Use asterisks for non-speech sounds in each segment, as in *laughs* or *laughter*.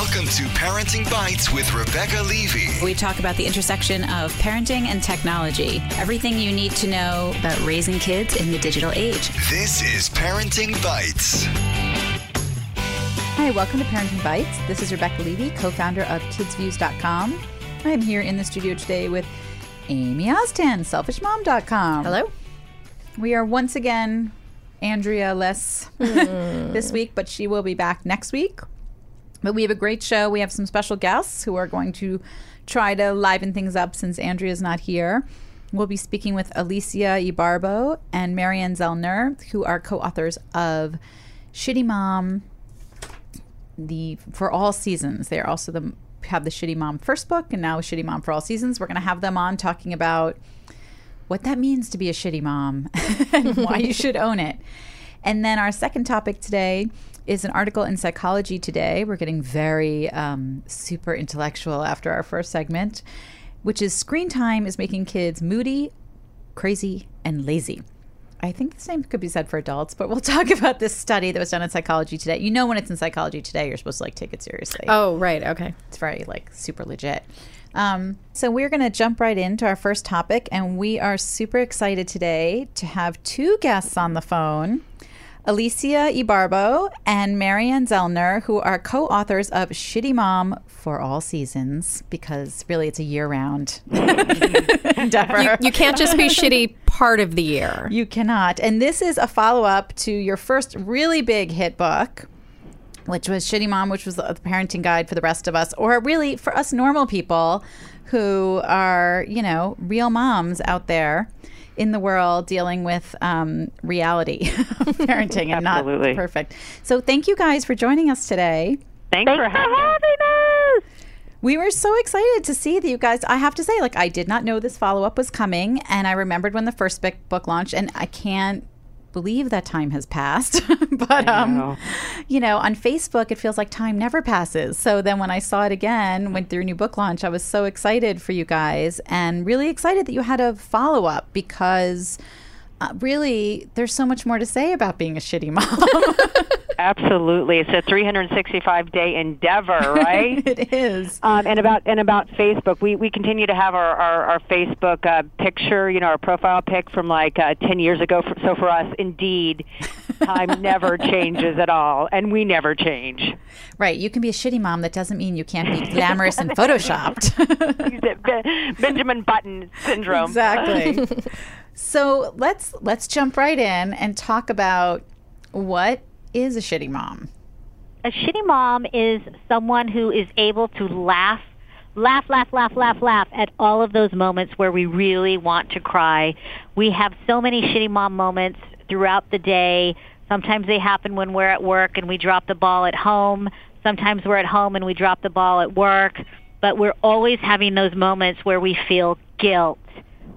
Welcome to Parenting Bites with Rebecca Levey. We talk about the intersection of parenting and technology, everything you need to know about raising kids in the digital age. This is Parenting Bites. Hi, welcome to Parenting Bites. This is Rebecca Levey, co founder of kidzvuz.com. I am here in the studio today with Amy Oztan, selfishmom.com. Hello. We are once again Andrea less hmm. *laughs* this week, but she will be back next week. But we have a great show. We have some special guests who are going to try to liven things up since Andrea's not here. We'll be speaking with Alicia Ybarbo and Mary Ann Zoellner, who are co-authors of Shitty Mom, the for all seasons. They are also the have the Shitty Mom first book and now Shitty Mom for all seasons. We're going to have them on talking about what that means to be a shitty mom *laughs* and why you should own it. And then our second topic today is an article in Psychology Today. We're getting very um, super intellectual after our first segment, which is screen time is making kids moody, crazy, and lazy. I think the same could be said for adults, but we'll *laughs* talk about this study that was done in Psychology Today. You know, when it's in Psychology Today, you're supposed to like take it seriously. Oh, right. Okay. It's very like super legit. Um, so we're going to jump right into our first topic, and we are super excited today to have two guests on the phone. Alicia Ybarbo and Mary Ann Zoellner, who are co authors of Shitty Mom for All Seasons, because really it's a year round *laughs* endeavor. You, you can't just be *laughs* shitty part of the year. You cannot. And this is a follow up to your first really big hit book, which was Shitty Mom, which was the parenting guide for the rest of us, or really for us normal people who are, you know, real moms out there in the world dealing with um, reality *laughs* of parenting and not Absolutely. perfect. So thank you guys for joining us today. Thanks, for having us. We were so excited to see that you guys. I have to say, like, I did not know this follow up was coming, and I remembered when the first book book launched, and I can't believe that time has passed. *laughs* but um, know. you know, on Facebook, it feels like time never passes. So then when I saw it again, went through a new book launch, I was so excited for you guys, and really excited that you had a follow up because. Uh, really, there's so much more to say about being a shitty mom. *laughs* Absolutely, it's a 365 day endeavor, *laughs* right? it is. Um, and about and about Facebook, we, we continue to have our our, our Facebook uh, picture, you know, our profile pic from like uh, 10 years ago. For, so for us, indeed, *laughs* time never changes at all, and we never change. Right. You can be a shitty mom. That doesn't mean you can't be glamorous and photoshopped. *laughs* Be- Benjamin Button syndrome. exactly. so let's let's jump right in and talk about what is a shitty mom. a shitty mom is someone who is able to laugh laugh laugh laugh laugh laugh at all of those moments where we really want to cry. We have so many shitty mom moments throughout the day. Sometimes they happen when we're at work and we drop the ball at home. Sometimes we're at home and we drop the ball at work. But we're always having those moments where we feel guilt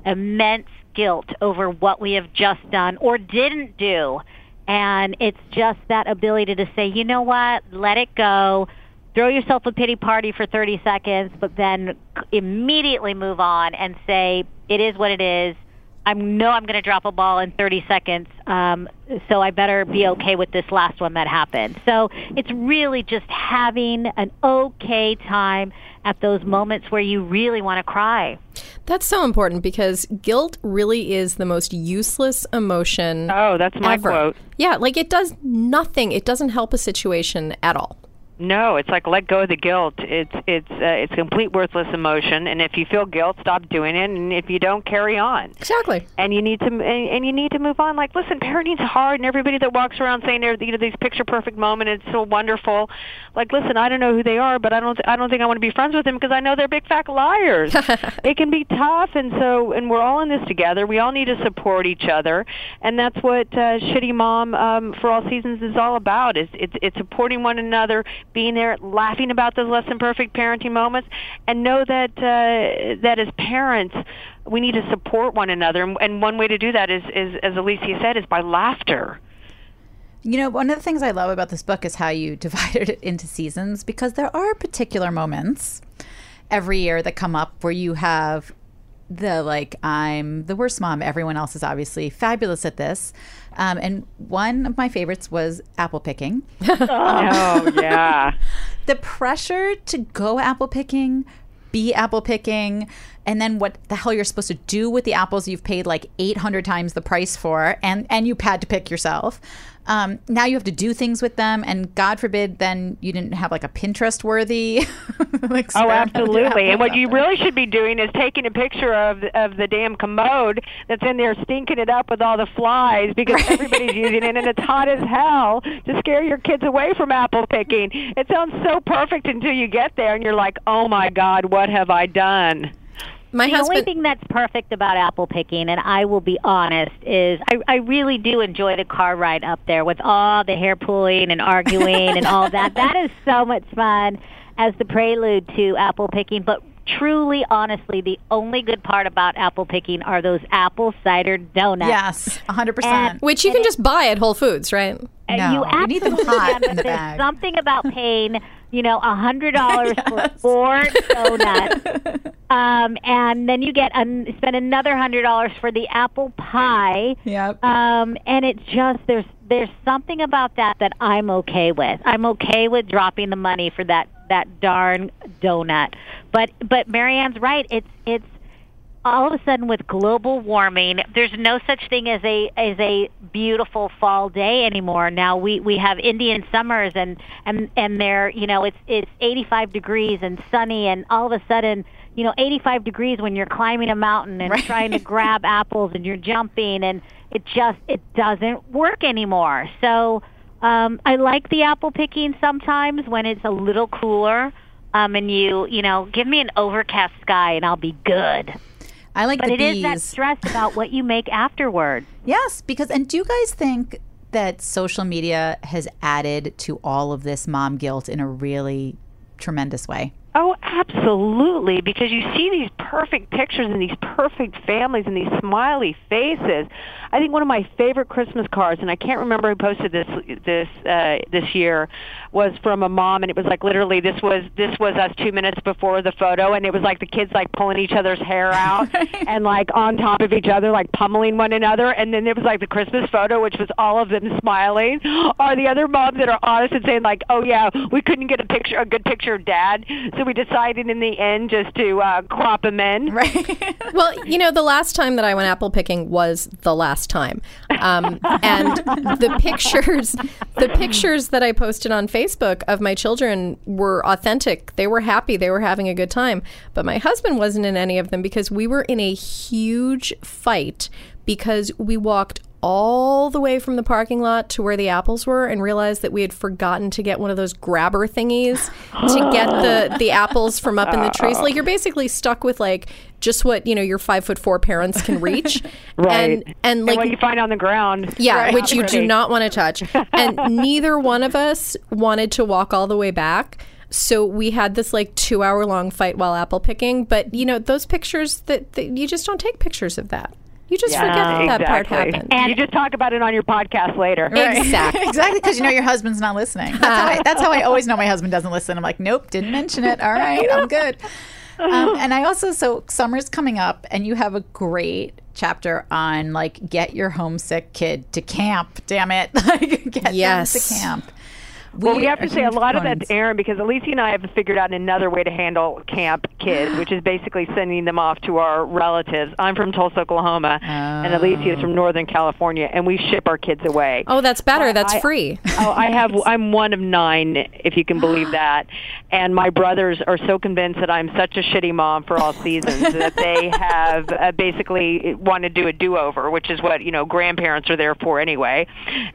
immense guilt over what we have just done or didn't do and it's just that ability to say, you know what, let it go, throw yourself a pity party for 30 seconds, but then immediately move on and say, it is what it is. I know I'm going to drop a ball in 30 seconds, um, so I better be okay with this last one that happened. So it's really just having an okay time at those moments where you really want to cry. That's so important because guilt really is the most useless emotion. Oh, that's my ever. quote. Yeah, like it does nothing. It doesn't help a situation at all. No, it's like let go of the guilt. It's it's uh, it's complete worthless emotion, and if you feel guilt, stop doing it, and if you don't, carry on. Exactly. And you need to and, and you need to move on. Like, listen, parenting's hard, and everybody that walks around saying they're you know these picture perfect moment, it's so wonderful. Like, listen, I don't know who they are, but I don't I don't think I want to be friends with them because I know they're big fat liars. *laughs* it can be tough, and so and we're all in this together. We all need to support each other, and that's what uh, Shitty Mom um, for All Seasons is all about. Is it's it's supporting one another, being there, laughing about those less than perfect parenting moments, and know that uh, that as parents we need to support one another, and, one way to do that is, is, as Alicia said, is by laughter. You know, one of the things I love about this book is how you *laughs* divided it into seasons because there are particular moments every year that come up where you have the like I'm the worst mom. Everyone else is obviously fabulous at this. Um, and one of my favorites was apple picking. Oh yeah. *laughs* the pressure to go apple picking, be apple picking, and then what the hell you're supposed to do with the apples you've paid like 800 times the price for, and and you had to pick yourself. Um, now you have to do things with them, and God forbid, then you didn't have like a Pinterest worthy. *laughs* like Oh, spread of your absolutely. And what you there. really should be doing is taking a picture of of the damn commode that's in there, stinking it up with all the flies *laughs* because everybody's using it, and it's hot as hell to scare your kids away from apple picking. It sounds so perfect until you get there, and you're like, "Oh my God, what have I done?" My The only thing that's perfect about apple picking, and I will be honest, is I, I really do enjoy the car ride up there with all the hair pulling and arguing and all that. *laughs* That is so much fun as the prelude to apple picking. But truly, honestly, the only good part about apple picking are those apple cider donuts. Yes, 100%. And- which you can just buy at Whole Foods, right? Uh, and No, you you need them hot can, in the bag. something about paying, you know, a hundred dollars for four donuts, *laughs* um, and then you get an, spend another hundred dollars for the apple pie. Yep. Um, and it's just there's there's something about that that I'm okay with. I'm okay with dropping the money for that that darn donut. But but Mary Ann's right. It's it's all of a sudden with global warming there's no such thing as a as a beautiful fall day anymore. Now we we have indian summers and and and they're you know it's it's 85 degrees and sunny and all of a sudden you know 85 degrees when you're climbing a mountain and Right. trying to *laughs* grab apples and you're jumping and it just it doesn't work anymore. So um i like the apple picking sometimes when it's a little cooler um and you you know give me an overcast sky and i'll be good I like but the it bees. is that stress *laughs* about what you make afterward. Yes, because and do you guys think that social media has added to all of this mom guilt in a really tremendous way? Oh, absolutely. Because you see these perfect pictures and these perfect families and these smiley faces. I think one of my favorite Christmas cards, and I can't remember who posted this this uh, this year, was from a mom, and it was like literally this was this was us two minutes before the photo, and it was like the kids like pulling each other's hair out *laughs* and like on top of each other, like pummeling one another, and then it was like the Christmas photo, which was all of them smiling, *gasps* or the other moms that are honest and saying like, oh yeah, we couldn't get a picture, a good picture of dad, so we decided in the end just to uh, crop him in. Right. Well, you know, the last time that I went apple picking was the last time, um, and the *laughs* pictures, the pictures that I posted on Facebook of my children were authentic. They were happy. They were having a good time. But my husband wasn't in any of them because we were in a huge fight because we walked all the way from the parking lot to where the apples were and realized that we had forgotten to get one of those grabber thingies to get the *gasps* the apples from up in the trees. Like you're basically stuck with like just what you know your five foot four parents can reach, *laughs* Right. and and like what you find on the ground. yeah, Right. which you do not want to touch. And *laughs* neither one of us wanted to walk all the way back. So we had this like two hour long fight while apple picking. But you know, those pictures that, that you just don't take pictures of that. You just forget that that part exactly. happened. you just talk about it on your podcast later. Exactly. *laughs* exactly, because you know your husband's not listening. That's how, I, that's how I always know my husband doesn't listen. I'm like, nope, didn't mention it. All right, I'm good. Um, and I also, so summer's coming up, and you have a great chapter on like get your homesick kid to camp. Damn it, *laughs* like get Yes. them to camp. Well, we have to say a lot of proponents. that's Aaron because Alicia and I have figured out another way to handle camp kids, *gasps* which is basically sending them off to our relatives. I'm from Tulsa, Oklahoma, and Alicia is from Northern California, and we ship our kids away. Oh, that's better. That's I- free. oh, I have. *laughs* I'm one of nine, if you can believe *gasps* that. And my brothers are so convinced that I'm such a shitty mom for all seasons *laughs* that they have uh, basically want to do a do-over, which is what you know grandparents are there for anyway.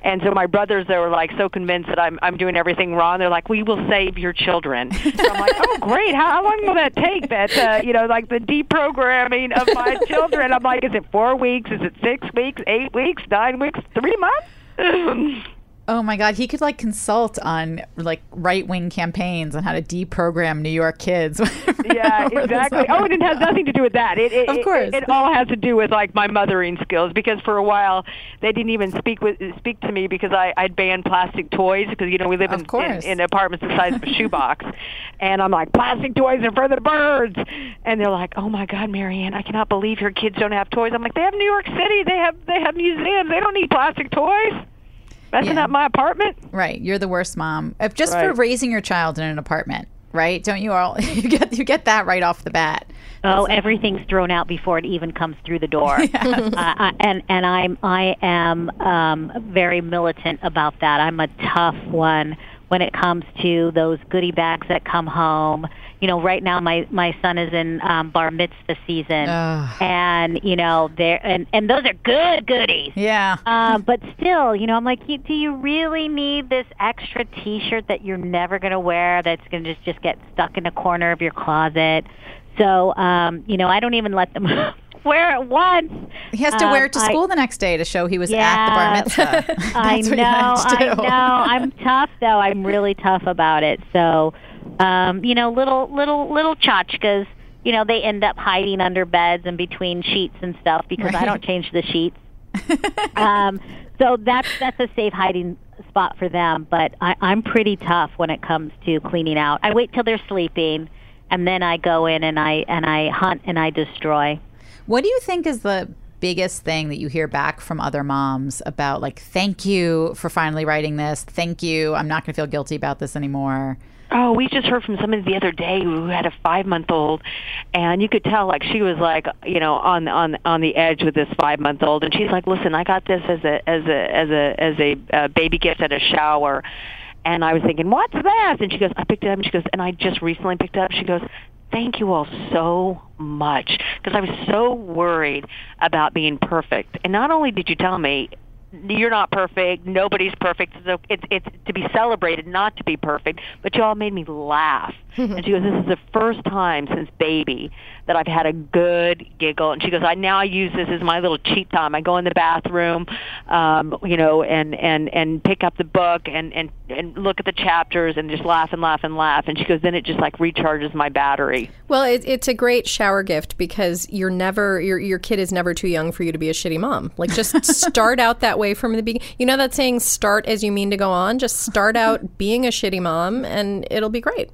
And so my brothers, they were like so convinced that I'm I'm doing everything wrong. They're like, we will save your children. So I'm like, *laughs* oh great. How, how long will that take? That uh, you know, like the deprogramming of my *laughs* children. I'm like, is it four weeks? Is it six weeks? Eight weeks? Nine weeks? Three months? *laughs* Oh my God, he could like consult on like right wing campaigns on how to deprogram New York kids. *laughs* Yeah, exactly. Oh, and it has nothing to do with that. It, it, Of course. it, it all has to do with like my mothering skills because for a while they didn't even speak with speak to me because I I'd banned plastic toys because you know we live in, in in apartments the size of a shoebox, *laughs* And I'm like, plastic toys are for the birds. And they're like, oh my God, Mary Ann, I cannot believe your kids don't have toys. I'm like, they have New York City. They have they have museums. They don't need plastic toys. Messing Yeah. up my apartment. Right. You're the worst mom. If just for raising your child in an apartment, right? Don't you all *laughs* you get you get that right off the bat. Oh, everything's thrown out before it even comes through the door. *laughs* uh, I- and and I'm I am um, very militant about that. I'm a tough one when it comes to those goodie bags that come home. You know, right now my my son is in um, bar mitzvah season, Ugh. and you know there and and those are good goodies. Yeah. Uh, but still, you know, I'm like, do you really need this extra T-shirt that you're never going to wear? That's going to just just get stuck in a corner of your closet. So, um, you know, I don't even let them *laughs* wear it once. He has to wear it to Um, I- school the next day to show he was at the bar Yeah. mitzvah. *laughs* *laughs* I know, what you have to I know. *laughs* I'm tough though. I'm really tough about it. So, um, you know, little little little tchotchkes, you know, they end up hiding under beds and between sheets and stuff because I don't change the sheets. um, so that's that's a safe hiding spot for them. But I, I'm pretty tough when it comes to cleaning out. I wait till they're sleeping, and then I go in and I and I hunt and I destroy. What do you think is the biggest thing that you hear back from other moms about like thank you for finally writing this. Thank you. I'm not going to feel guilty about this anymore. Oh, we just heard from somebody the other day who had a five month old, and you could tell like she was like you know on on on the edge with this five month old, and she's like, "Listen, I got this as a as a as a as a uh, baby gift at a shower." And I was thinking, what's that? And she goes, I picked it up. And she goes, and I just recently picked it up. She goes, thank you all so much because I was so worried about being perfect. And not only did you tell me you're not perfect, nobody's perfect, so it's it's to be celebrated, not to be perfect, but you all made me laugh. *laughs* and she goes, this is the first time since baby that I've had a good giggle. And she goes, I now use this as my little cheat time. I go in the bathroom, um, you know, and and and pick up the book and and and look at the chapters and just laugh and laugh and laugh. And she goes, then it just like recharges my battery. Well, it, it's a great shower gift because you're never your your kid is never too young for you to be a shitty mom. Like just *laughs* start out that way from the beginning. You know that saying, "Start as you mean to go on." Just start out being a shitty mom, and it'll be great.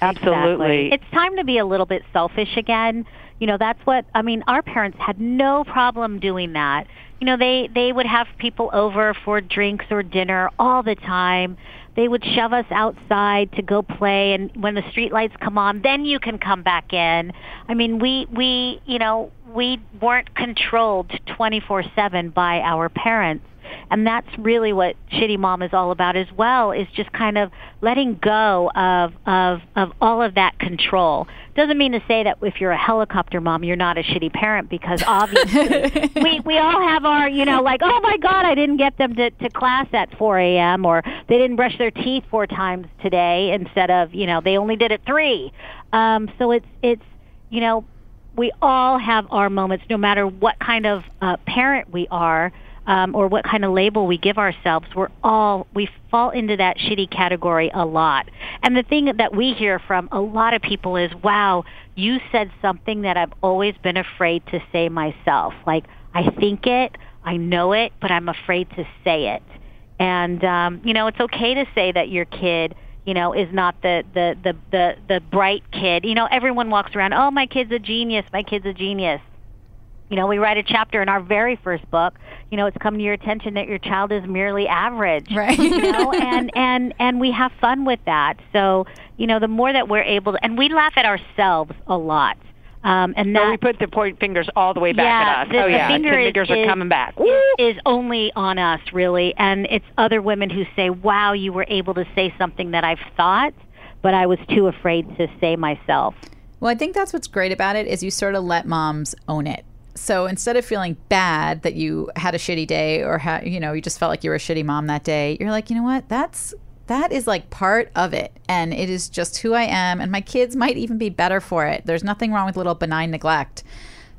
Absolutely. Exactly. It's time to be a little bit selfish again. You know, that's what I mean, our parents had no problem doing that. You know, they they would have people over for drinks or dinner all the time. They would shove us outside to go play and when the street lights come on, then you can come back in. I mean, we we, you know, we weren't controlled 24/7 by our parents. And that's really what Shitty Mom is all about as well, is just kind of letting go of, of, of all of that control. Doesn't mean to say that if you're a helicopter mom, you're not a shitty parent because *laughs* obviously we, we all have our, you know, like, oh my God, I didn't get them to, to class at 4 a.m. or they didn't brush their teeth four times today instead of, you know, they only did it three. Um, so it's, it's, you know, we all have our moments, no matter what kind of uh, parent we are um, or what kind of label we give ourselves. We're all we fall into that shitty category a lot. And the thing that we hear from a lot of people is, "Wow, you said something that I've always been afraid to say myself. Like I think it, I know it, but I'm afraid to say it." And um, you know, it's okay to say that your kid you know, is not the, the, the, the, the bright kid. You know, everyone walks around, oh, my kid's a genius, my kid's a genius. You know, we write a chapter in our very first book, you know, it's come to your attention that your child is merely average. Right. You know, *laughs* and, and, and we have fun with that. So, you know, the more that we're able to, and we laugh at ourselves a lot. Um, and So we put the point fingers all the way back yeah, at us. the, oh the yeah, finger the fingers is, are coming back. is- Is only on us, really, and it's other women who say, "Wow, you were able to say something that I've thought, but I was too afraid to say myself." Well, I think that's what's great about it is you sort of let moms own it. So instead of feeling bad that you had a shitty day or you know you just felt like you were a shitty mom that day, you're like, you know what? That's that is like part of it, and it is just who I am. And my kids might even be better for it. There's nothing wrong with little benign neglect,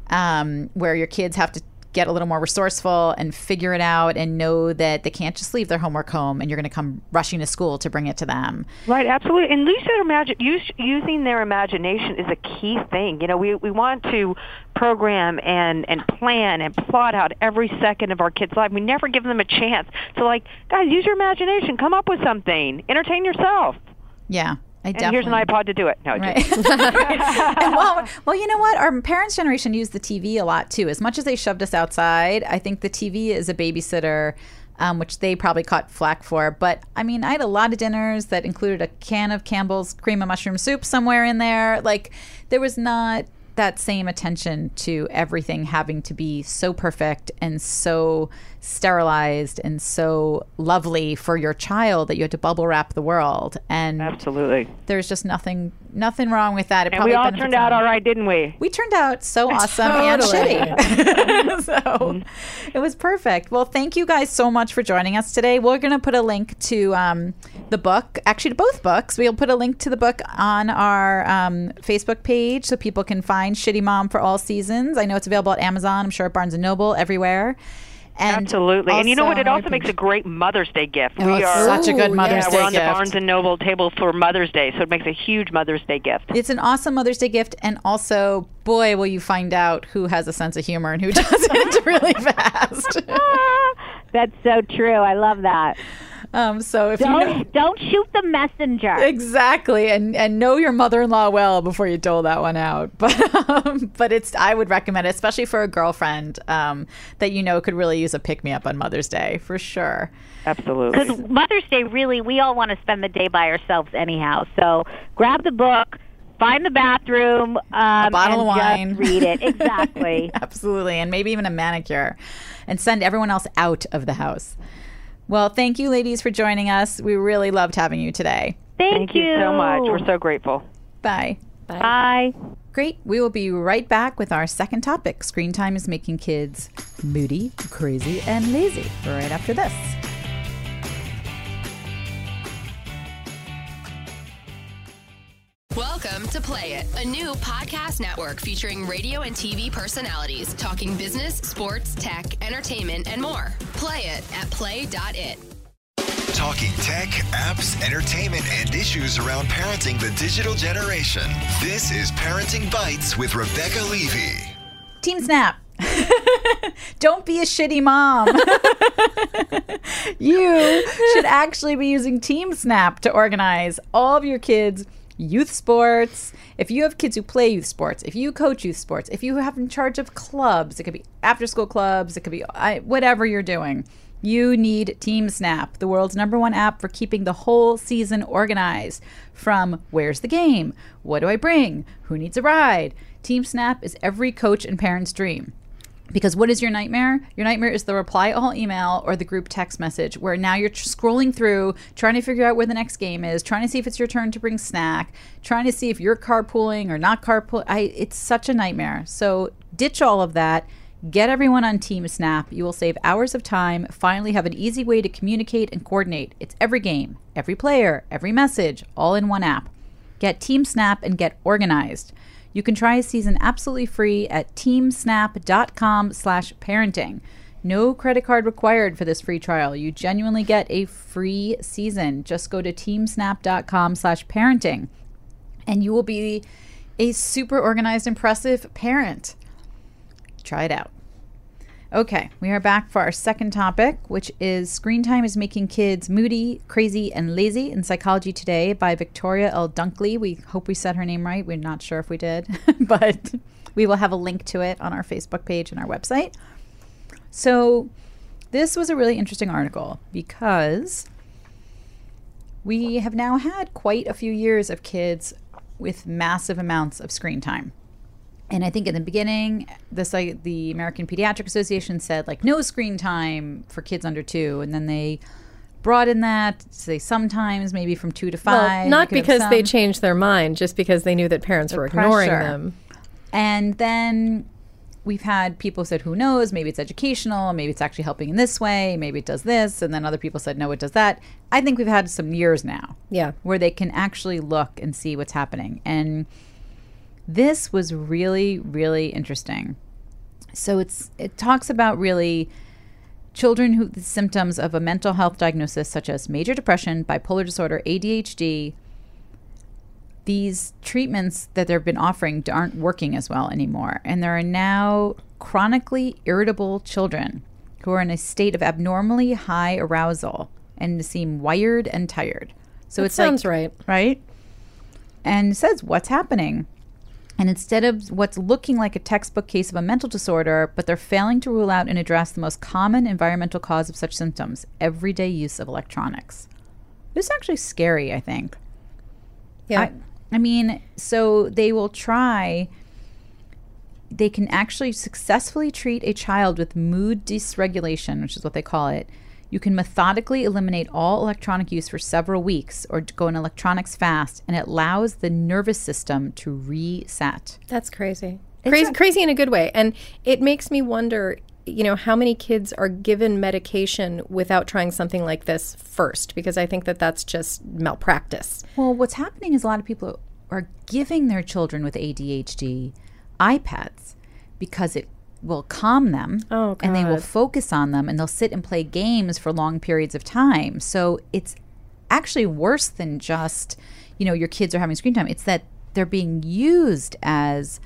um, where your kids have to get a little more resourceful and figure it out and know that they can't just leave their homework home and you're going to come rushing to school to bring it to them. Right, absolutely. And use their imagine, use, using their imagination is a key thing. You know, we we want to program and and plan and plot out every second of our kids' life. We never give them a chance to like, guys, use your imagination, come up with something, entertain yourself. Yeah. I and here's an iPod to do it. No, Right. *laughs* and well, *laughs* well, you know what? Our parents' generation used the TV a lot too. As much as they shoved us outside, I think the TV is a babysitter, um, which they probably caught flack for. But I mean, I had a lot of dinners that included a can of Campbell's cream of mushroom soup somewhere in there. Like, there was not that same attention to everything having to be so perfect and so sterilized and so lovely for your child that you had to bubble wrap the world and Absolutely. there's just nothing nothing wrong with that. It And we all turned out all right, didn't we? We turned out so awesome and shitty. *laughs* so it was perfect. Well, thank you guys so much for joining us today. We're going to put a link to um, the book, actually to both books. We'll put a link to the book on our um, Facebook page so people can find Shitty Mom for all seasons. I know it's available at Amazon. I'm sure at Barnes and Noble, everywhere. And Absolutely. And you know what? It also makes a great Mother's Day gift. Oh, we are such a good Mother's yeah, Day we're on gift. the Barnes and Noble table for Mother's Day, so it makes a huge Mother's Day gift. It's an awesome Mother's Day gift, and also, boy, will you find out who has a sense of humor and who *laughs* doesn't really fast. *laughs* That's so true. I love that. Um, so if you know, Don't don't shoot the messenger. exactly, and and know your mother-in-law well before you dole that one out. *laughs* But um, but it's I would recommend it, especially for a girlfriend um, that you know could really use a pick-me-up on Mother's Day for sure. Absolutely. Because Mother's Day, really, we all want to spend the day by ourselves anyhow. So grab the book, find the bathroom, um, bottle and of just wine. read it. *laughs* Exactly. Absolutely, and maybe even a manicure, and send everyone else out of the house. Well, thank you, ladies, for joining us. We really loved having you today. Thank, Thank you so much. We're so grateful. Bye. Bye. Great. We will be right back with our second topic. Screen time is making kids moody, crazy, and lazy. Right after this. Welcome to Play It, a new podcast network featuring radio and TV personalities talking business, sports, tech, entertainment, and more. Play it at play.it. Talking tech, apps, entertainment, and issues around parenting the digital generation. This is Parenting Bites with Rebecca Levey. Team Snap. *laughs* Don't be a shitty mom. *laughs* you should actually be using Team Snap to organize all of your kids' youth sports. If you have kids who play youth sports, if you coach youth sports, if you have in charge of clubs, it could be after school clubs, it could be I, whatever you're doing. You need Team Snap, the world's number one app for keeping the whole season organized. From where's the game? What do I bring? Who needs a ride? Team Snap is every coach and parent's dream. Because what is your nightmare? Your nightmare is the reply all email or the group text message where now you're tr- scrolling through, trying to figure out where the next game is, trying to see if it's your turn to bring snack, trying to see if you're carpooling or not carpool. It's such a nightmare. So ditch all of that. Get everyone on Team Snap. You will save hours of time. Finally, have an easy way to communicate and coordinate. It's every game, every player, every message, all in one app. Get Team Snap and get organized. You can try a season absolutely free at teamsnap.com slash parenting. No credit card required for this free trial. You genuinely get a free season. Just go to teamsnap.com slash parenting and you will be a super organized, impressive parent. Try it out. Okay, we are back for our second topic, which is Screen Time is Making Kids Moody, Crazy, and Lazy in Psychology Today by Victoria L. Dunckley. We hope we said her name right. We're not sure if we did, *laughs* but we will have a link to it on our Facebook page and our website. So, this was a really interesting article because we have now had quite a few years of kids with massive amounts of screen time. And I think in the beginning, the the American Pediatric Association said like no screen time for kids under two, and then they brought in that say sometimes maybe from two to five. Well, not because they changed their mind, just because they knew that parents were ignoring pressure. them. And then we've had people said, who knows? Maybe it's educational. Maybe it's actually helping in this way. Maybe it does this. And then other people said, no, it does that. I think we've had some years now Yeah. where they can actually look and see what's happening. And this was really, really interesting. So it's it talks about really children who the symptoms of a mental health diagnosis such as major depression, bipolar disorder, ADHD. These treatments that they've been offering aren't working as well anymore, and there are now chronically irritable children who are in a state of abnormally high arousal and seem wired and tired. So it's sounds like, right. right? and says what's happening. And instead of what's looking like a textbook case of a mental disorder, but they're failing to rule out and address the most common environmental cause of such symptoms everyday use of electronics. This is actually scary, I think. Yeah. I, I mean, so they will try, they can actually successfully treat a child with mood dysregulation, which is what they call it. You can methodically eliminate all electronic use for several weeks or go in electronics fast, and it allows the nervous system to reset. That's crazy. Crazy, crazy in a good way. And it makes me wonder, you know, how many kids are given medication without trying something like this first? Because I think that that's just malpractice. Well, what's happening is a lot of people are giving their children with ADHD iPads because it will calm them Oh, and they will focus on them and they'll sit and play games for long periods of time. So it's actually worse than just, you know, your kids are having screen time. It's that they're being used as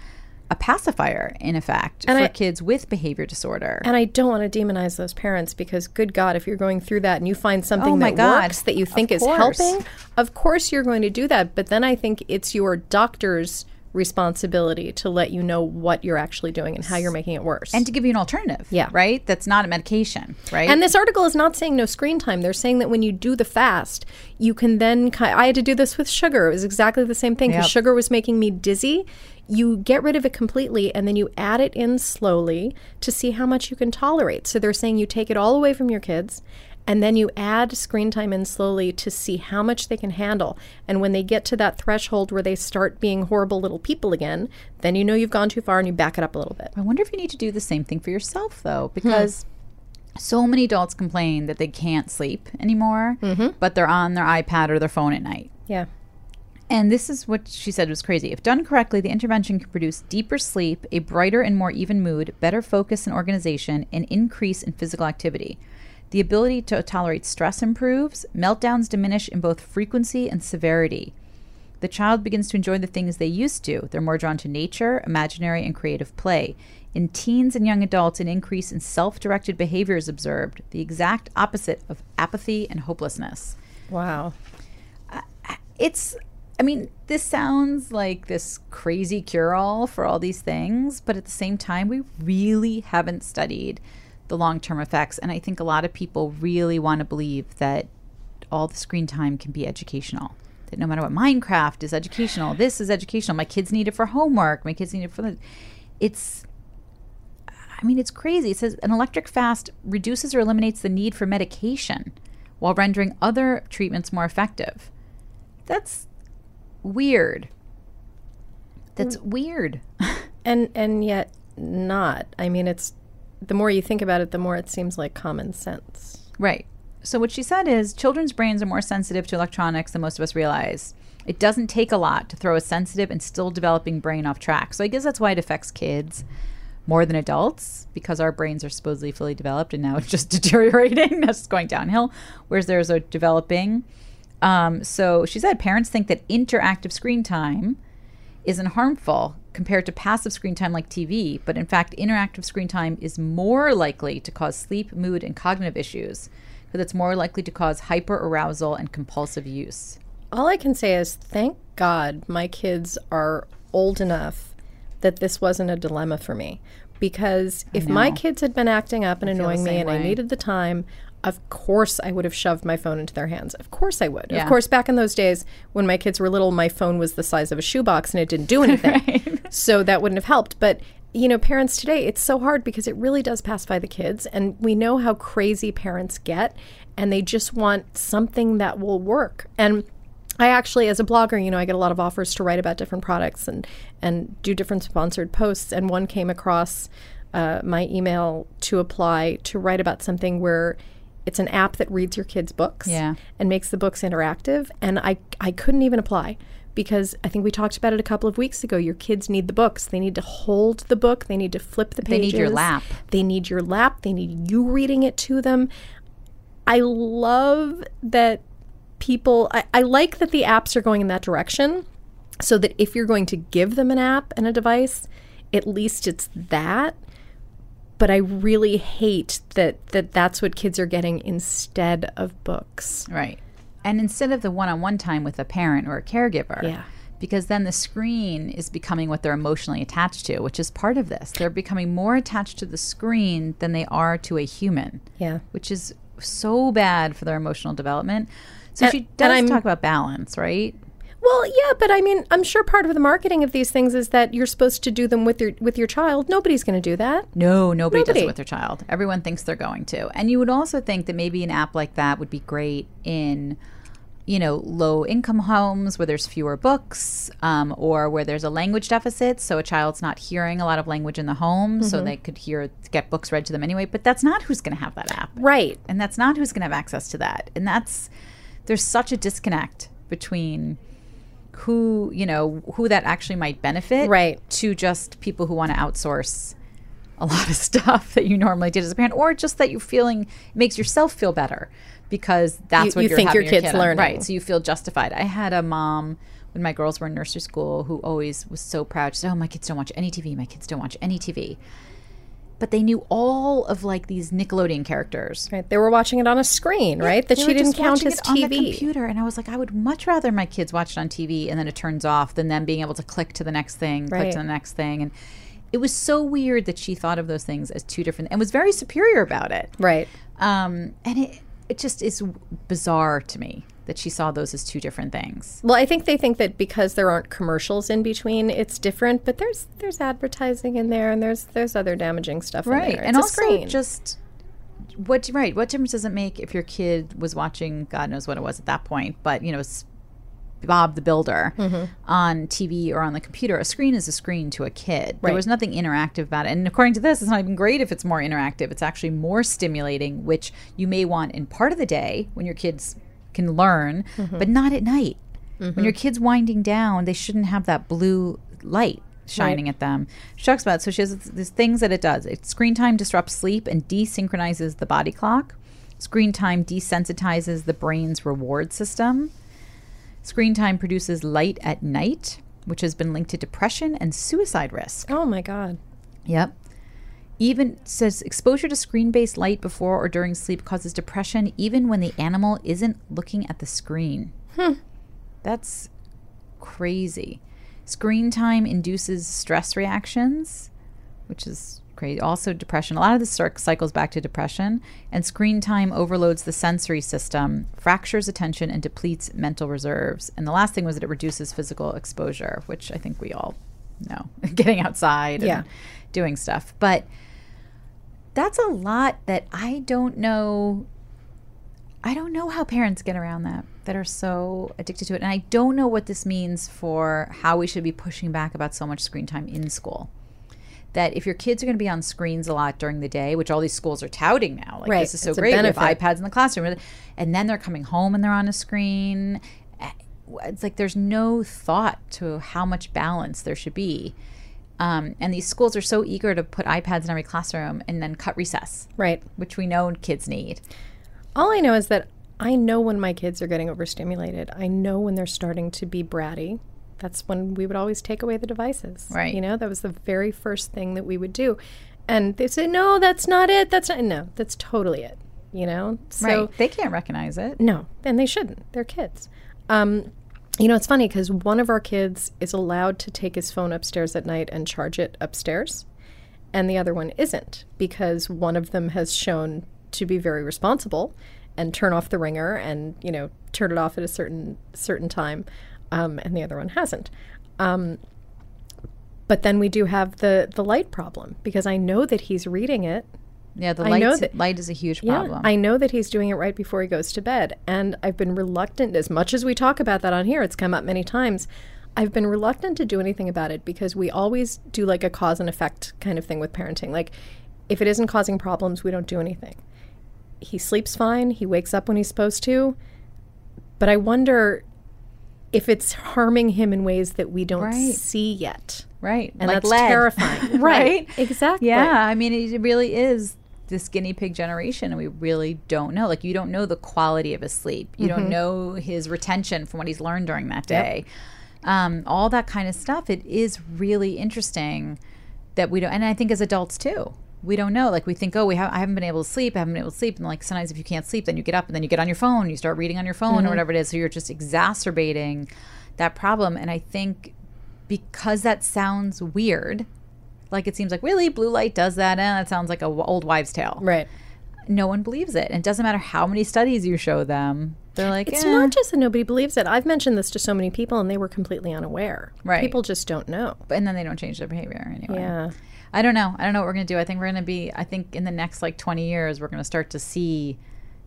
a pacifier, in effect, And for I- kids with behavior disorder. And I don't want to demonize those parents because, good God, if you're going through that and you find something Oh that God. works that you Of think is course. helping, of course you're going to do that. But then I think it's your doctor's responsibility to let you know what you're actually doing and how you're making it worse. and to give you an alternative, Yeah. right? That's not a medication, right? And this article is not saying no screen time. They're saying that when you do the fast, you can then. I had to do this with sugar. It was exactly the same thing because Yep. sugar was making me dizzy. You get rid of it completely and then you add it in slowly to see how much you can tolerate. So they're saying you take it all away from your kids and then you add screen time in slowly to see how much they can handle. And when they get to that threshold where they start being horrible little people again, then you know you've gone too far and you back it up a little bit. I wonder if you need to do the same thing for yourself, Hmm. though, because so many adults complain that they can't sleep anymore, Mm-hmm. but they're on their iPad or their phone at night. Yeah. And this is what she said was crazy. If done correctly, the intervention can produce deeper sleep, a brighter and more even mood, better focus and organization, and increase in physical activity. The ability to tolerate stress improves, meltdowns diminish in both frequency and severity. The child begins to enjoy the things they used to. They're more drawn to nature, imaginary, and creative play. In teens and young adults, an increase in self directed behavior is observed, the exact opposite of apathy and hopelessness Wow. Uh, it's i mean this sounds like this crazy cure-all for all these things but at the same time we really haven't studied the long-term effects and i think a lot of people really want to believe that all the screen time can be educational that no matter what minecraft is educational this is educational my kids need it for homework my kids need it for the it's I mean, it's crazy. It says an electric fast reduces or eliminates the need for medication while rendering other treatments more effective. That's weird. That's mm. weird. *laughs* and and yet not. I mean, it's the more you think about it, the more it seems like common sense. right. So, what she said is children's brains are more sensitive to electronics than most of us realize. It doesn't take a lot to throw a sensitive and still developing brain off track. So, I guess that's why it affects kids more than adults because our brains are supposedly fully developed and now *laughs* it's just deteriorating. *laughs* That's going downhill. Whereas there's a developing. Um, so she said parents think that interactive screen time isn't harmful compared to passive screen time like TV, but in fact, interactive screen time is more likely to cause sleep, mood, and cognitive issues because it's more likely to cause hyperarousal and compulsive use. All I can say is thank God my kids are old enough that this wasn't a dilemma for me. Because if my kids had been acting up and the annoying me and I needed the time, of course I would have shoved my phone into their hands. Of course I would. Yeah. Of course, back in those days when my kids were little, my phone was the size of a shoebox and it didn't do anything. *laughs* So that wouldn't have helped. But you know, parents today, it's so hard because it really does pacify the kids. And we know how crazy parents get, and they just want something that will work. And I actually, as a blogger, you know, I get a lot of offers to write about different products and and do different sponsored posts. And one came across uh, my email to apply to write about something where it's an app that reads your kids' books Yeah. and makes the books interactive. And I I couldn't even apply because I think we talked about it a couple of weeks ago. Your kids need the books. They need to hold the book. They need to flip the pages. They need your lap. They need your lap. They need you reading it to them. I love that people, I, I like that the apps are going in that direction so that if you're going to give them an app and a device, at least it's that. But I really hate that, that that's what kids are getting instead of books. Right. And instead of the one on one time with a parent or a caregiver, Yeah. because then the screen is becoming what they're emotionally attached to, which is part of this. They're becoming more attached to the screen than they are to a human. Yeah. Which is so bad for their emotional development. So And- she does talk about balance, right? Well, yeah, but I mean, I'm sure part of the marketing of these things is that you're supposed to do them with your with your child. Nobody's going to do that. No, nobody, does it with their child. Everyone thinks they're going to. And you would also think that maybe an app like that would be great in, you know, low income homes where there's fewer books um, or where there's a language deficit. So a child's not hearing a lot of language in the home. So they could hear, get books read to them anyway. But that's not who's going to have that app. Right. And that's not who's going to have access to that. And that's, there's such a disconnect between who, you know, who that actually might benefit Right. to just people who want to outsource a lot of *laughs* stuff that you normally did as a parent, or just that you're feeling makes yourself feel better because that's You- what you you're think your kid's kid on. learning. right? So you feel justified. I had a mom when my girls were in nursery school who always was so proud. She said, "Oh, my kids don't watch any TV. My kids don't watch any TV." But they knew all of like these Nickelodeon characters. Right. They were watching it on a screen, right? That she didn't just count watching as it on the TV. computer, and I was like, I would much rather my kids watch it on TV and then it turns off than them being able to click to the next thing, click to the next thing, and it was so weird that she thought of those things as two different and was very superior about it. Right. Um, and it it just is bizarre to me that she saw those as two different things. Well, I think they think that because there aren't commercials in between, it's different. But there's there's advertising in there, and there's there's other damaging stuff in right there. and also screen. just what right what difference does it make if your kid was watching god knows what it was at that point but you know bob the builder Mm-hmm. on tv or on the computer a screen is a screen to a kid there was nothing interactive about it and according to this it's not even great if it's more interactive it's actually more stimulating which you may want in part of the day when your kids can learn Mm-hmm. but not at night when your kid's winding down they shouldn't have that blue light shining at them. She talks about so she has these things that it does. It, screen time disrupts sleep and desynchronizes the body clock. Screen time desensitizes the brain's reward system. Screen time produces light at night, which has been linked to depression and suicide risk. oh my god. Yep. Even says exposure to screen based light before or during sleep causes depression even when the animal isn't looking at the screen. Hmm. That's crazy. Screen time induces stress reactions, which is crazy. Also, depression. A lot of this cycles back to depression. And screen time overloads the sensory system, fractures attention, and depletes mental reserves. And the last thing was that it reduces physical exposure, which I think we all know. *laughs* Getting outside Yeah. and doing stuff. But that's a lot that I don't know I don't know how parents get around that that are so addicted to it. And I don't know what this means for how we should be pushing back about so much screen time in school. That if your kids are going to be on screens a lot during the day, which all these schools are touting now, like Right. this is so It's great, we have iPads in the classroom, and then they're coming home and they're on a screen. Eh, It's like there's no thought to how much balance there should be. Um, and these schools are so eager to put iPads in every classroom and then cut recess, Right. which we know kids need. All I know is that I know when my kids are getting overstimulated. I know when they're starting to be bratty. That's when we would always take away the devices. Right. You know, that was the very first thing that we would do. And they say, no, that's not it. That's not, no, that's totally it. You know? So, right. They can't recognize it. no, and they shouldn't. They're kids. Um, you know, it's funny because one of our kids is allowed to take his phone upstairs at night and charge it upstairs, and the other one isn't because one of them has shown to be very responsible and turn off the ringer and you know turn it off at a certain certain time, um, and the other one hasn't. Um, but then we do have the the light problem because I know that he's reading it Yeah, the know that- light is a huge problem. Yeah, I know that he's doing it right before he goes to bed. And I've been reluctant, as much as we talk about that on here, it's come up many times. I've been reluctant to do anything about it because we always do like a cause and effect kind of thing with parenting. Like, if it isn't causing problems, we don't do anything. He sleeps fine, he wakes up when he's supposed to. But I wonder if it's harming him in ways that we don't Right. see yet. right. And like that's lead. terrifying. *laughs* right? Exactly. Yeah. I mean, it really is this guinea pig generation, and we really don't know. Like, you don't know the quality of his sleep, you don't know his retention from what he's learned during that day. Um, all that kind of stuff. It is really interesting that we don't, and I think as adults too. We don't know. Like we think, oh, we have. I haven't been able to sleep. I haven't been able to sleep. And like sometimes, if you can't sleep, then you get up and then you get on your phone. You start reading on your phone or whatever it is. So you're just exacerbating that problem. And I think because that sounds weird, like it seems like really blue light does that, and that sounds like a w- old wives' tale. Right. No one believes it. And it doesn't matter how many studies you show them. They're like, It's "Eh." not just that nobody believes it. I've mentioned this to so many people and they were completely unaware. Right. People just don't know. and then they don't change their behavior anyway. Yeah. I don't know. I don't know what we're going to do. I think we're going to be, I think in the next like 20 years, we're going to start to see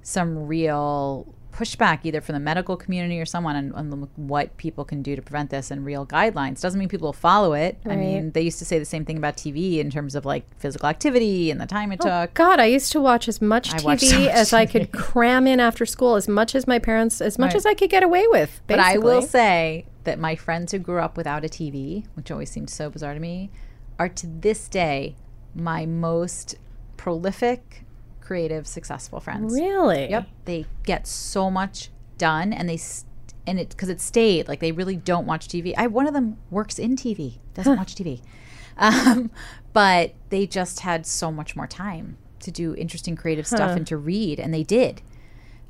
some real pushback either from the medical community or someone on, on what people can do to prevent this and real guidelines. Doesn't mean people will follow it. I mean, they used to say the same thing about TV in terms of like physical activity and the time it oh, took. God, I used to watch as much I TV so much as I could cram in after school, as much as my parents, as much Right. as I could get away with. But I will say that my friends who grew up without a TV, which always seemed so bizarre to me, are to this day my most prolific, creative, successful friends. Really? Yep. They get so much done and they st- and it because it stayed like they really don't watch TV. I one of them works in TV, doesn't watch TV. *laughs* Um, but they just had so much more time to do interesting creative stuff and to read and they did.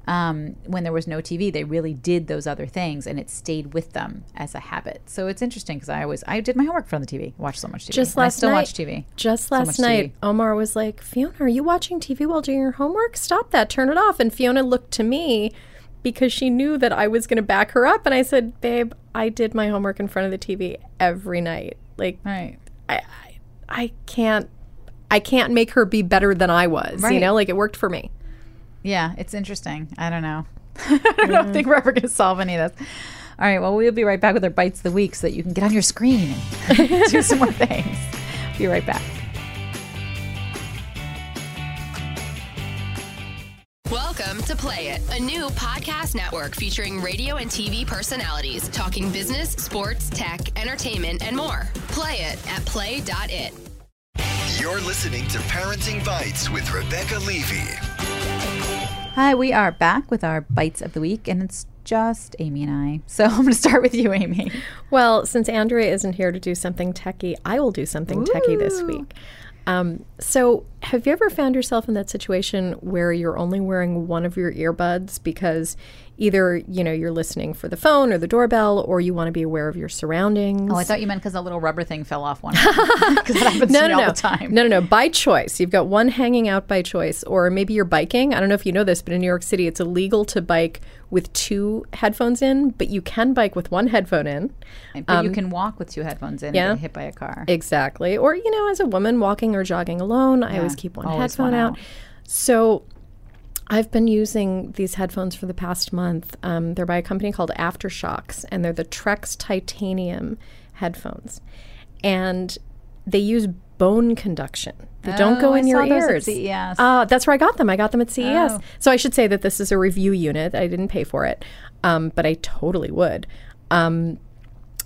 Um, when there was no TV, they really did those other things, and it stayed with them as a habit. So it's interesting because I always I did my homework from the TV, watched so much TV. Just and I last still night, watch TV. Just last much night, TV. Omar was like, "Fiona, are you watching TV while doing your homework? Stop that! Turn it off." And Fiona looked to me because she knew that I was going to back her up, and I said, "Babe, I did my homework in front of the TV every night. Like, Right. I, I, I can't, I can't make her be better than I was. You know, like it worked for me." Yeah, it's interesting. I don't know. *laughs* I don't think we're ever going to solve any of this. All right, well, we'll be right back with our bites of the week so that you can get on your screen and *laughs* do some more things. Be right back. Welcome to Play It, a new podcast network featuring radio and TV personalities talking business, sports, tech, entertainment, and more. Play it at play.it. You're listening to Parenting Bites with Rebecca Levey. Hi, we are back with our bites of the week, and it's just Amy and I. So *laughs* I'm going to start with you, Amy. Well, since Andrea isn't here to do something techie, I will do something techie this week. Um, so, have you ever found yourself in that situation where you're only wearing one of your earbuds because either you know you're listening for the phone or the doorbell, or you want to be aware of your surroundings? Oh, I thought you meant because the little rubber thing fell off one. *laughs* Because that happens no, to me no, all no. the time. No, no, no. By choice. You've got one hanging out by choice, or maybe you're biking. I don't know if you know this, but in New York City, it's illegal to bike with two headphones in, but you can bike with one headphone in. But you can walk with two headphones in Um, yeah. and get hit by a car. Exactly. Or, you know, as a woman walking or jogging alone, I always keep one always headphone one out. out. So I've been using these headphones for the past month. Um, they're by a company called AfterShokz, and they're the Trekz Titanium headphones. And they use bone conduction. They don't go Oh, I in your those at ears. CES. Uh, that's where I got them. I got them at CES. Oh. So I should say that this is a review unit. I didn't pay for it, um, but I totally would. Um,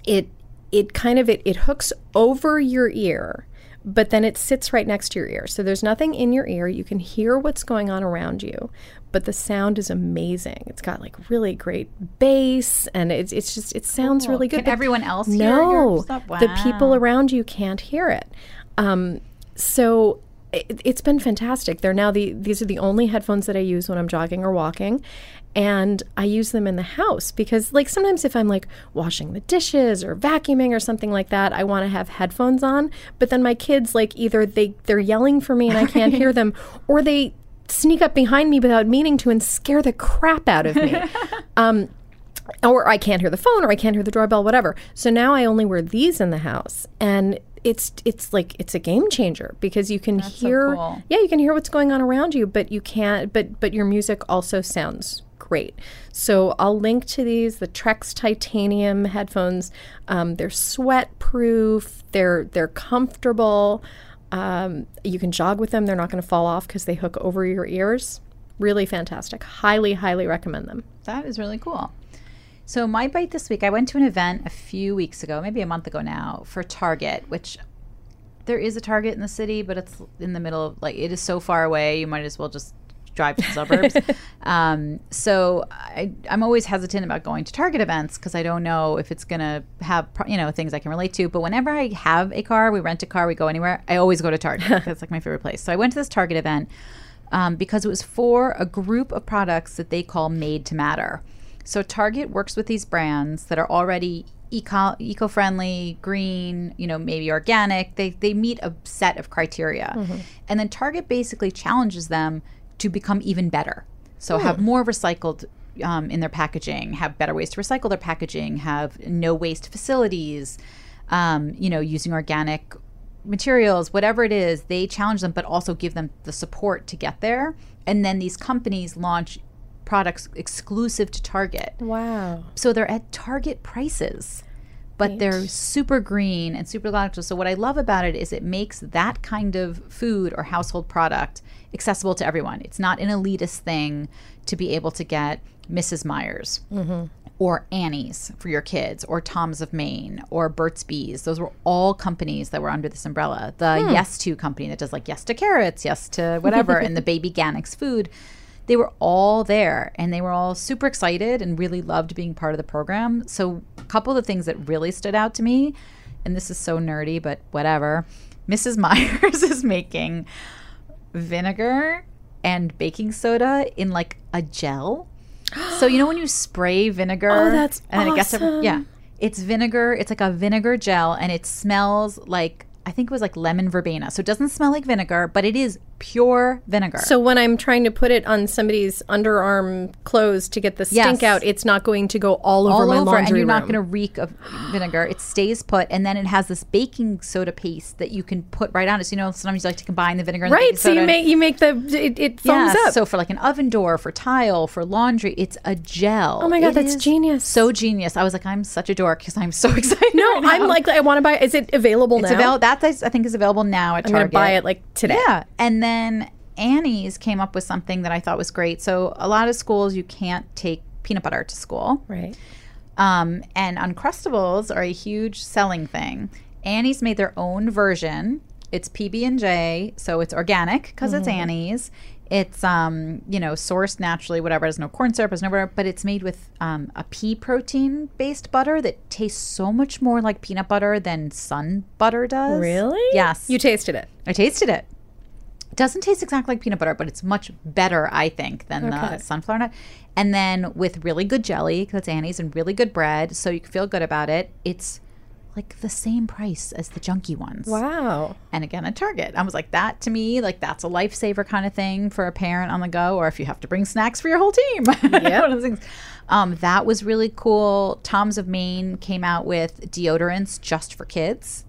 it it kind of it, it hooks over your ear but then it sits right next to your ear so there's nothing in your ear you can hear what's going on around you but the sound is amazing it's got like really great bass and it's, it's just it sounds Cool. really good Can everyone else hear no stuff? the people around you can't hear it um, so it, it's been fantastic. They're now the these are the only headphones that I use when I'm jogging or walking, and I use them in the house because like sometimes if I'm like washing the dishes or vacuuming or something like that, I want to have headphones on. But then my kids like either they they're yelling for me and I can't hear them, or they sneak up behind me without meaning to and scare the crap out of me. *laughs* um, or I can't hear the phone or I can't hear the doorbell, whatever. So now I only wear these in the house and it's it's like it's a game changer because you can so hear cool. yeah, you can hear what's going on around you, but you can't but but your music also sounds great. So I'll link to these the Trekz titanium headphones. Um, they're sweat proof, they're they're comfortable. Um, you can jog with them. They're not going to fall off because they hook over your ears. Really fantastic. Highly, highly recommend them. That is really cool. So my bite this week, I went to an event a few weeks ago, maybe a month ago now, for Target, which there is a Target in the city, but it's in the middle of like it is so far away. You might as well just drive to the suburbs. *laughs* um, so I, I'm always hesitant about going to Target events because I don't know if it's gonna have you know things I can relate to. But whenever I have a car, we rent a car, we go anywhere. I always go to Target. *laughs* That's like my favorite place. So I went to this Target event um, because it was for a group of products that they call Made to Matter. So Target works with these brands that are already eco eco-friendly, green, you know, maybe organic. They they meet a set of criteria. And then Target basically challenges them to become even better. So have more recycled um, in their packaging, have better ways to recycle their packaging, have no waste facilities, um, you know, using organic materials, whatever it is, they challenge them, but also give them the support to get there. And then these companies launch products exclusive to Target. Wow. So they're at Target prices, but they're super green and super ecological. So what I love about it is it makes that kind of food or household product accessible to everyone. It's not an elitist thing to be able to get Mrs. Meyer's mm-hmm. or Annie's for your kids or Tom's of Maine or Burt's Bees. Those were all companies that were under this umbrella. The hmm. Yes To company that does like Yes to Carrots, Yes to whatever, and the *laughs* Babyganics food they were all there and they were all super excited and really loved being part of the program. So, a couple of the things that really stood out to me, and this is so nerdy, but whatever, Mrs. *laughs* Meyer's is making vinegar and baking soda in like a gel. So, you know, when you spray vinegar, Oh, that's and then it gets awesome. yeah, it's vinegar. It's like a vinegar gel, and it smells like I think it was like lemon verbena. So it doesn't smell like vinegar, but it is pure vinegar. So when I'm trying to put it on somebody's underarm clothes to get the stink Yes. out, it's not going to go all over all my over, laundry and you're not going to reek of vinegar. It stays put, and then it has this baking soda paste that you can put right on it. So you know, sometimes you like to combine the vinegar and the Right, so you make you make the it, it foams yeah, up. so for like an oven door, for tile, for laundry, it's a gel. Oh my God, It that's genius. So genius. I was like, I'm such a dork because I'm so *laughs* excited. no, right. I'm like I want to buy. Is it available it's now? available. That I think is available now at I'm going Target. to buy it like today. Yeah. And then Annie's came up with something that I thought was great. So a lot of schools you can't take peanut butter to school. Right. Um, and Uncrustables are a huge selling thing. Annie's made their own version. It's PB and J, so it's organic because it's Annie's. It's um, you know, sourced naturally, whatever. There's no corn syrup, there's no whatever, but it's made with um, a pea protein based butter that tastes so much more like peanut butter than sun butter does. Really? Yes. You tasted it. I tasted it. It doesn't taste exactly like peanut butter, but it's much better, I think, than Okay. the sunflower nut. And then with really good jelly, because it's Annie's, and really good bread, so you can feel good about it. It's like the same price as the junky ones. Wow. And again, at Target, I was like, that to me, like that's a lifesaver kind of thing for a parent on the go, or if you have to bring snacks for your whole team. *laughs* One of those things. Um, that was really cool. Tom's of Maine came out with deodorants just for kids.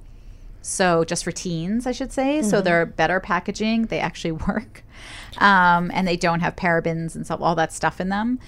So just for teens, I should say. So they're better packaging. They actually *laughs* work, um, and they don't have parabens and stuff, all that stuff in them.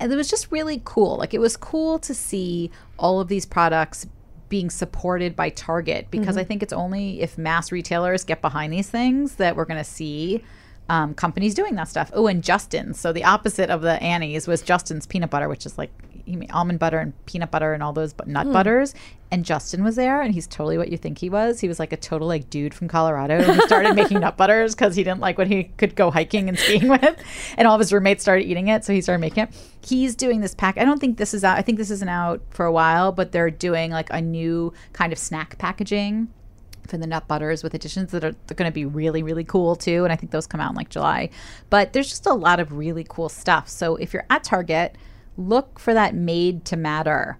And it was just really cool. Like it was cool to see all of these products being supported by Target because I think it's only if mass retailers get behind these things that we're going to see um, companies doing that stuff. Oh, and Justin's. So the opposite of the Annie's was Justin's peanut butter, which is like you mean almond butter and peanut butter and all those but nut hmm. butters. And Justin was there, and he's totally what you think he was. He was like a total like dude from Colorado. And he started *laughs* making nut butters because he didn't like what he could go hiking and skiing with, and all of his roommates started eating it, so he started making it. He's doing this pack. I don't think this is out. I think this isn't out for a while, but they're doing like a new kind of snack packaging for the nut butters with additions that are going to be really really cool too and i think those come out in like july but there's just a lot of really cool stuff so if you're at target look for that made to matter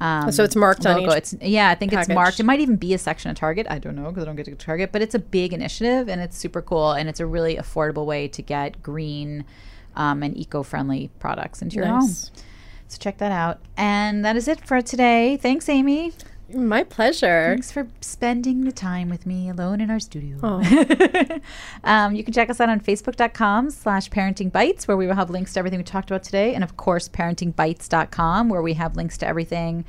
um, So it's marked on each It's yeah, I think package. it's marked. It might even be a section of Target. I don't know because I don't get to Target, but it's a big initiative and it's super cool and it's a really affordable way to get green um, and eco-friendly products into your home. So check that out. And that is it for today. Thanks, Amy. My pleasure. Thanks for spending the time with me alone in our studio. Oh. *laughs* um, you can check us out on facebook.com slash parenting bites where we will have links to everything we talked about today. And of course, parentingbites.com where we have links to everything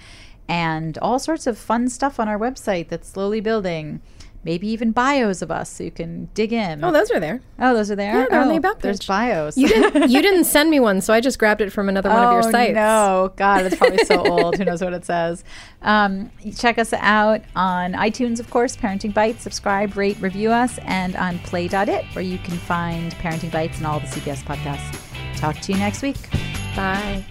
and all sorts of fun stuff on our website that's slowly building. Maybe even bios of us so you can dig in. Oh, those are there. Oh, those are there? Yeah, they're on the Oh, About There's bios. You didn't you *laughs* didn't send me one, so I just grabbed it from another one of your Oh, sites. No, God, it's probably so *laughs* old. Who knows what it says? Um, check us out on iTunes, of course, Parenting Bites. Subscribe, rate, review us, and on Play.it, where you can find Parenting Bites and all the CBS podcasts. Talk to you next week. Bye.